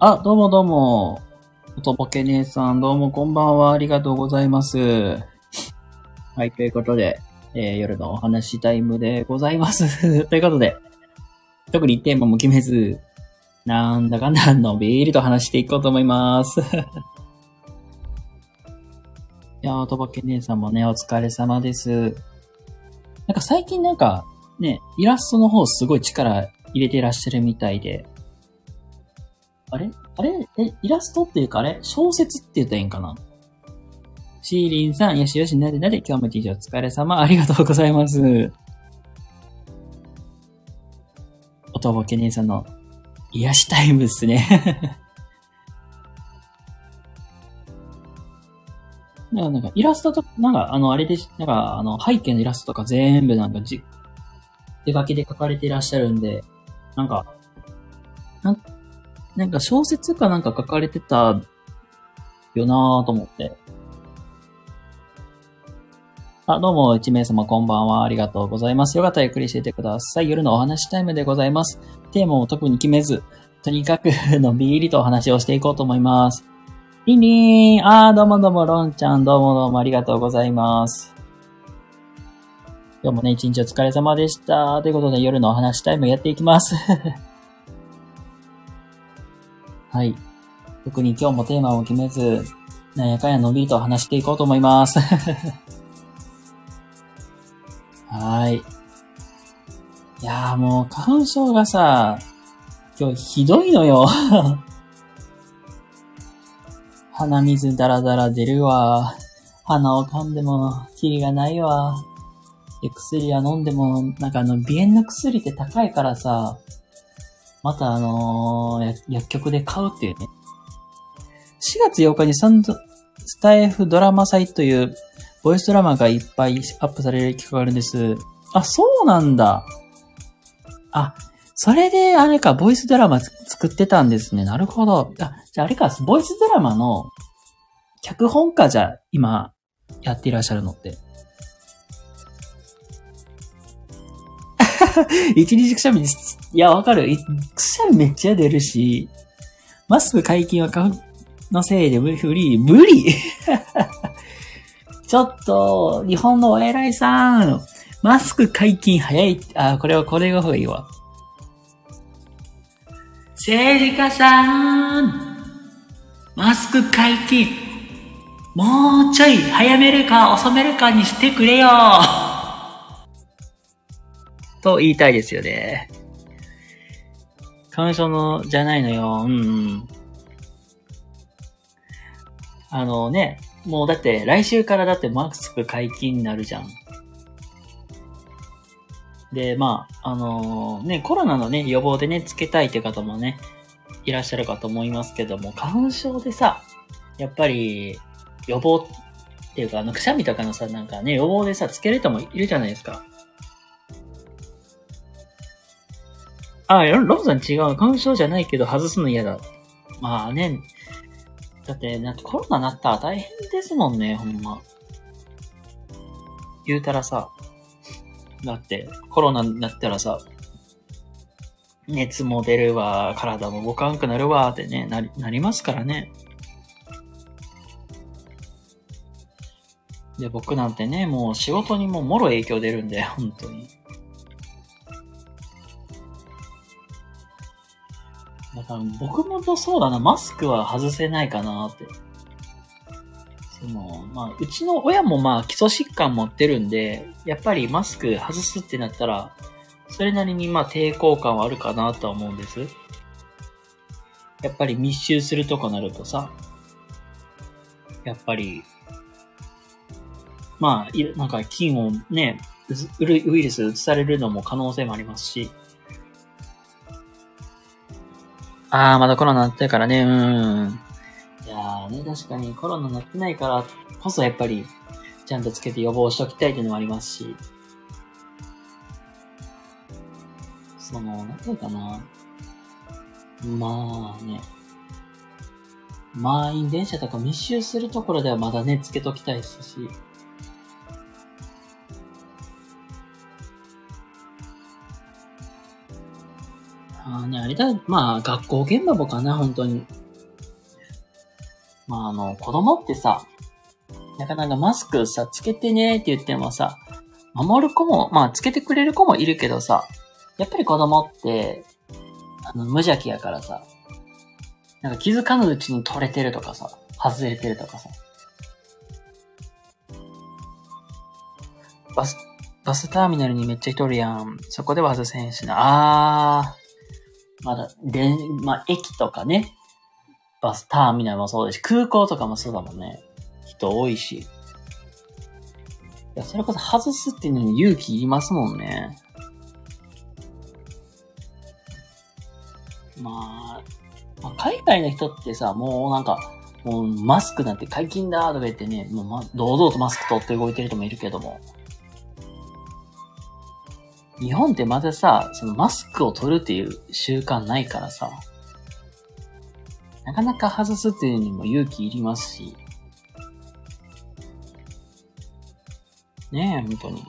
あ、どうもどうも。おとぼけ姉さん、どうもこんばんは。ありがとうございます。はい、ということで、えー夜のお話タイムでございます。ということで、特にテーマも決めず、なんだかんだのびーりと話していこうと思います。いやー、とぼけ姉さんもね、お疲れ様です。なんか最近なんか、ね、イラストの方すごい力入れてらっしゃるみたいで、あれ？あれ？え、イラストっていうかあれ？小説って言ったらいいんかな？シーリンさん、よしよし、なでなで、今日も一日お疲れ様、ありがとうございます。おとぼけ姉さんの癒しタイムですね。なんか、なんかイラストと、なんか、あの、あれでし、なんか、あの、背景のイラストとか全部なんかじ、手書きで書かれていらっしゃるんで、なんか、なんなんか小説かなんか書かれてたよなぁと思って。あ、どうも、一名様こんばんは。ありがとうございます。よかったらゆっくりしていてください。夜のお話タイムでございます。テーマを特に決めず、とにかくのびりとお話をしていこうと思います。リンリンあー、どうもどうも、ロンちゃん、どうもどうもありがとうございます。今日もね、一日お疲れ様でした。ということで、夜のお話タイムやっていきます。はい。特に今日もテーマを決めず、なんやかんやのびりと話していこうと思います。はい。いやーもう花粉症がさ、今日ひどいのよ。鼻水ダラダラ出るわ。鼻を噛んでもキリがないわ。で、薬は飲んでも、なんかあの、鼻炎の薬って高いからさ、またあのー薬局で買うっていうね。4月8日にサンド、スタイフドラマ祭というボイスドラマがいっぱいアップされる企画があるんです。あ、そうなんだ。あ、それであれか、ボイスドラマ作ってたんですね。なるほど。あ、じゃああれか、ボイスドラマの脚本家じゃ、今、やっていらっしゃるのって。一日くしゃみです。いや、わかる。くしゃみめっちゃ出るし、マスク解禁は花粉のせいで無理、無理 ちょっと、日本のお偉いさん、マスク解禁早い。あ、これは、これが方がいいわ。政治家さん、マスク解禁、もうちょい早めるか遅めるかにしてくれよ。と言いたいですよね。花粉症の、じゃないのよ。うんうん。あのね、もうだって来週からだってマスク解禁になるじゃん。で、まあ、あのね、コロナのね、予防でね、つけたいっていう方もね、いらっしゃるかと思いますけども、花粉症でさ、やっぱり、予防っていうか、あの、くしゃみとかのさ、なんかね、予防でさ、つける人もいるじゃないですか。あ、ロロンさん違う。花粉症じゃないけど外すの嫌だ。まあね。だって、なんかコロナなったら大変ですもんね、ほんま。言うたらさ、だって、コロナになったらさ、熱も出るわ、体も動かんくなるわ、ってね、なり、なりますからね。で、僕なんてね、もう仕事にももろ影響出るんで、本当に。だから僕もとそうだな、マスクは外せないかなって。その、まあ、うちの親もまあ基礎疾患持ってるんで、やっぱりマスク外すってなったら、それなりにまあ抵抗感はあるかなとは思うんです。やっぱり密集するとかなるとさ、やっぱり、まあ、なんか菌をね、ウイルス移されるのも可能性もありますし、あー、まだコロナなってるからね、うん。いやーね、確かにコロナなってないからこそやっぱり、ちゃんとつけて予防しときたいっていうのもありますし、その、なんていうかな。まあね。満員電車とか密集するところではまだね、つけときたいですし。ね、あれだ、まあ、学校現場もかな、本当に。まあ、あの、子供ってさ、なかなかマスクさ、つけてねって言ってもさ、守る子も、まあ、つけてくれる子もいるけどさ、やっぱり子供って、あの、無邪気やからさ、なんか気づかぬうちに取れてるとかさ、外れてるとかさ。バス、バスターミナルにめっちゃ人おるやん。そこでは外せんしな。あー。まだ、で、まあ、駅とかね。バスターミナルもそうですし、空港とかもそうだもんね。人多いし。いや、それこそ外すっていうのに勇気いりますもんね。まあ、まあ、海外の人ってさ、もうなんか、もうマスクなんて解禁だとか言ってね、もうま、堂々とマスク取って動いてる人もいるけども。日本ってまださ、そのマスクを取るっていう習慣ないからさ、なかなか外すっていうにも勇気いりますし、ねえ、本当に。っ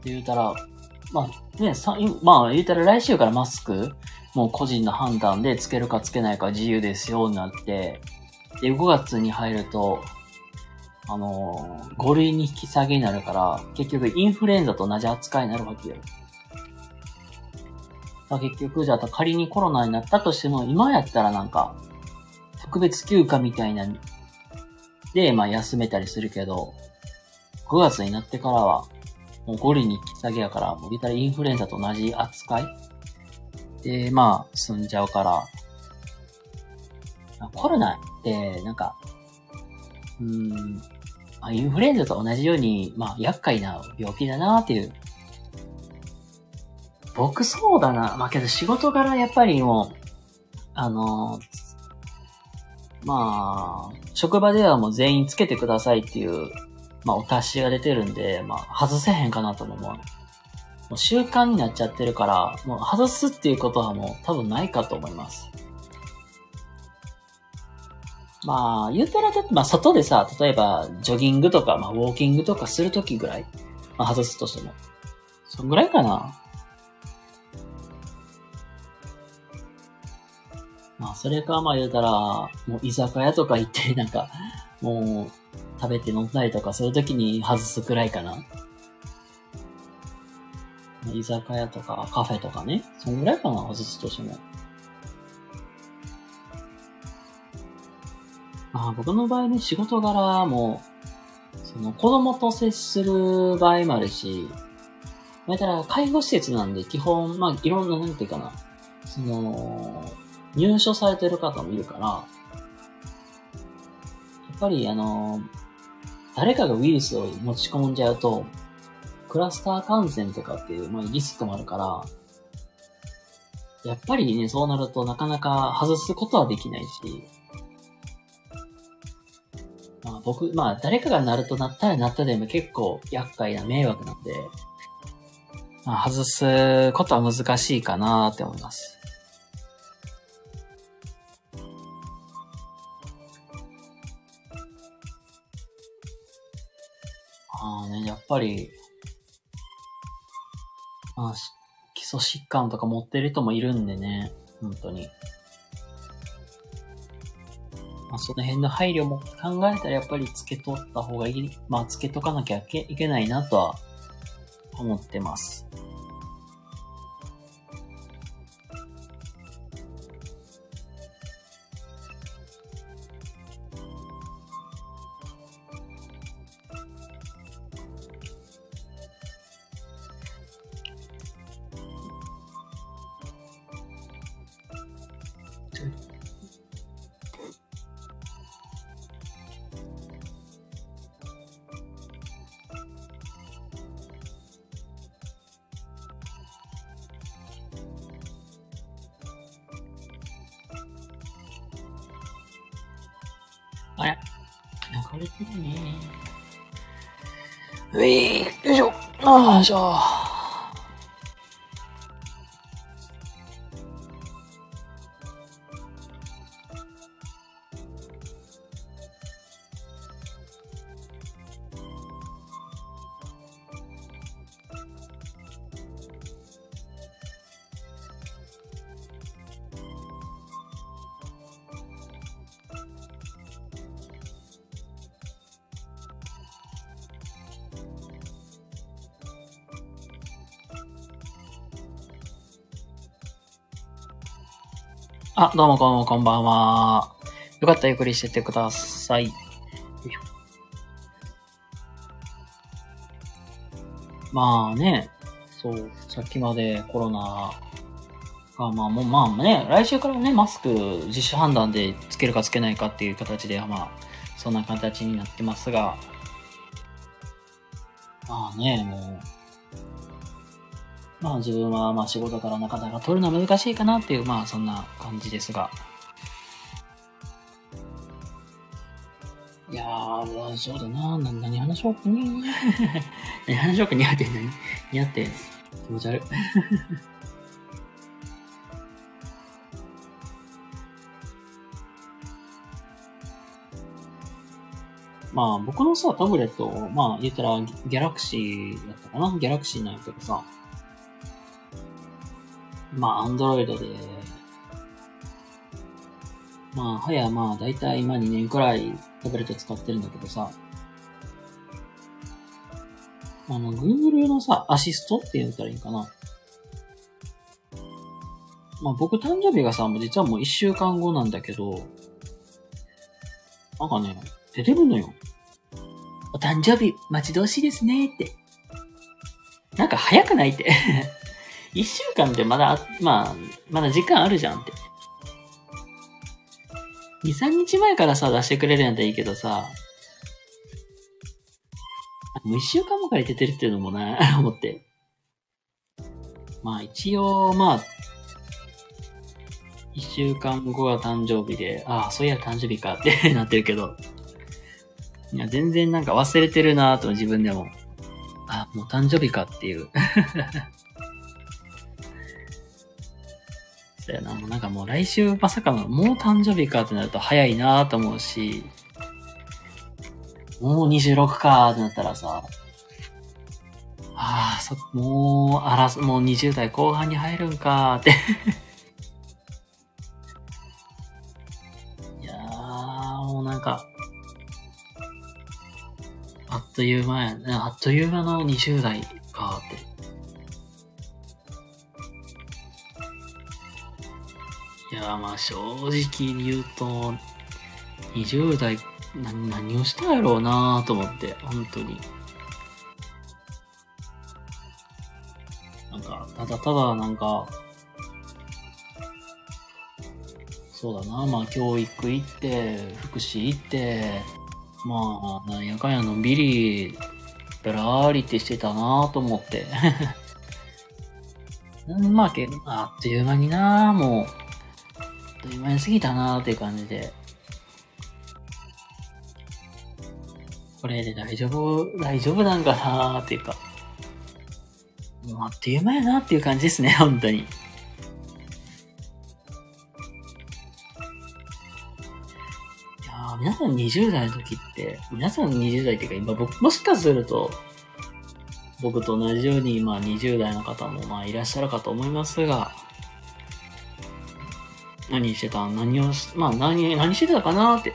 て言うたら、まあね、さ、まあ言うたら来週からマスク、もう個人の判断でつけるかつけないか自由ですよになって、で、5月に入ると、あのー、5類に引き下げになるから、結局インフルエンザと同じ扱いになるわけよ。まあ、結局、じゃあ仮にコロナになったとしても、今やったらなんか、特別休暇みたいな、で、まあ休めたりするけど、5月になってからは、もう5類に引き下げやから、もう言ったらインフルエンザと同じ扱いで、まあ、済んじゃうから、コロナって、なんか、うん、まあ、インフルエンザと同じように、まあ、厄介な病気だなっていう。僕そうだな。まあ、けど仕事柄やっぱりもう、あのまあ、職場ではもう全員つけてくださいっていうまあ、お達しが出てるんで、まあ、外せへんかなとも思う。もう習慣になっちゃってるから、もう外すっていうことはもう多分ないかと思います。まあ、言うたらだって、まあ、外でさ、例えば、ジョギングとか、まあ、ウォーキングとかするときぐらい、まあ、外すとしても。そんぐらいかな。まあ、それか、まあ言うたら、もう居酒屋とか行って、なんか、もう、食べて飲んだりとか、そういう時に外すくらいかな。居酒屋とかカフェとかね。そんぐらいかな、外すとしても。まあ僕の場合ね、仕事柄も、その子供と接する場合もあるし、まあ、たら介護施設なんで基本、まあいろんな、なんていうかな、その、入所されてる方もいるから、やっぱりあの、誰かがウイルスを持ち込んじゃうと、クラスター感染とかっていう、まあ、リスクもあるから、やっぱりね、そうなるとなかなか外すことはできないし、僕、まあ誰かがなるとなったらなったでも結構厄介な迷惑なんで、まあ外すことは難しいかなって思います。ああね、やっぱり、まあ、基礎疾患とか持ってる人もいるんでね、本当に。まあ、その辺の配慮も考えたらやっぱりつけとった方がいい、まあ、つけとかなきゃいけないなとは思ってます。流れてるね。ういよいしょ。ああ、じゃあ。あ、どうもこんもこんばんは。よかったらゆっくりしててください。まあね、そう、さっきまでコロナが、まあもう、まあね、来週からね、マスク自主判断でつけるかつけないかっていう形で、まあ、そんな形になってますが、まあね、もう、まあ自分はまあ仕事からなかなか取るのは難しいかなっていう、まあそんな感じですが。いやー、そうだなな何話しようかに。何話しようか 似合ってんの？に。似合って。気持ち悪い。まあ僕のさ、タブレット、まあ言ったらギャラクシーだったかな？ギャラクシーなんやけどさ、まあアンドロイドで、まあ、はやまあ、だいたい今2年くらいタブレット使ってるんだけどさ、あの、Google のさ、アシストって言ったらいいかな。まあ僕誕生日がさ、もう実はもう1週間後なんだけど、なんかね、出てるのよ。お誕生日待ち遠しいですねって。なんか早くないって。一週間ってまだ、まあ、まだ時間あるじゃんって。二、三日前からさ、出してくれるんやったらいいけどさ、もう一週間もから出てるっていうのもな、思って。まあ一応、まあ、一週間後が誕生日で、ああ、そういや誕生日かって なってるけど、いや、全然なんか忘れてるなぁと自分でも。あ、もう誕生日かっていう。そうやな、もうなんかもう来週まさかの、もう誕生日かってなると早いなと思うし、もう26かってなったらさ、ああ、そ、もう、あら、もう20代後半に入るんかって いやー、もうなんか、あっという間や。あっという間の20代かって。いや、まあ正直に言うと、20代、何、何をしたんやろうなと思って、本当に。なんか、ただただなんか、そうだな、まあ教育行って、福祉行って、まあ、なんやかんやのんびり、ぶらーりってしてたなと思って。うんまあ、けあっという間になもう、という間に過ぎたなーっていう感じで。これで大丈夫、大丈夫なんかなーっていうか。もうあっという間やなっていう感じですね、本当に。いや皆さん20代の時って、皆さん20代っていうか、今僕、もしかすると、僕と同じように、まあ20代の方もまあいらっしゃるかと思いますが、何してた？何をし、まあ何、何してたかなって。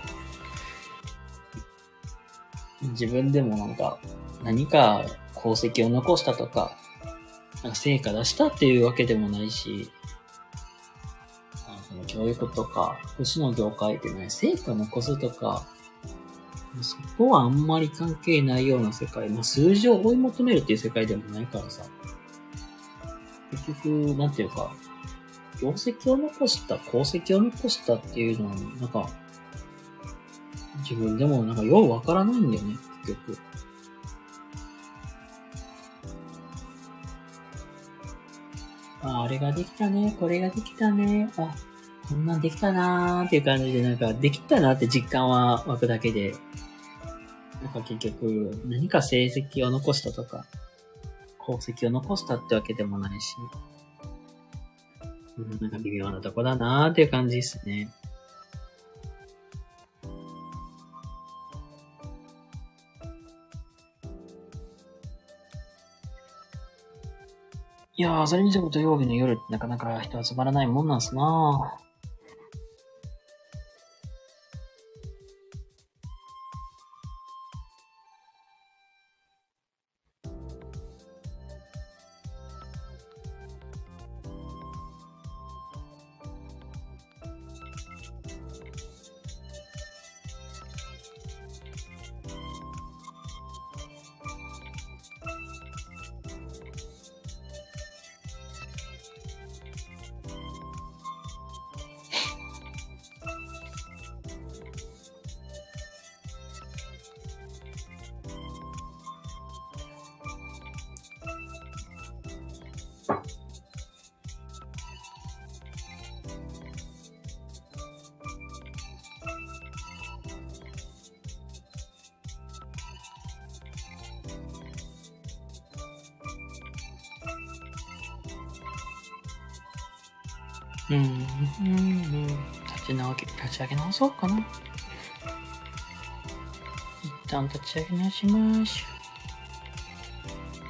自分でもなんか、何か功績を残したとか、なんか成果出したっていうわけでもないし、その教育とか、福祉の業界ってね、成果残すとか、そこはあんまり関係ないような世界、まあ、数字を追い求めるっていう世界でもないからさ、結局、なんていうか、業績を残した、功績を残したっていうのは、なんか、自分でもなんかようわからないんだよね、結局。あ、あれができたね、これができたね、あ、こんなんできたなーっていう感じで、なんか、できたなって実感は湧くだけで、なんか結局、何か成績を残したとか、功績を残したってわけでもないし、うん、なんか微妙なとこだなーっていう感じですね。いやー、それにしても土曜日の夜ってなかなか人集まらないもんなんすなー。うん、うん、立ち直け、立ち上げ直そうかな。一旦立ち上げ直しましょう。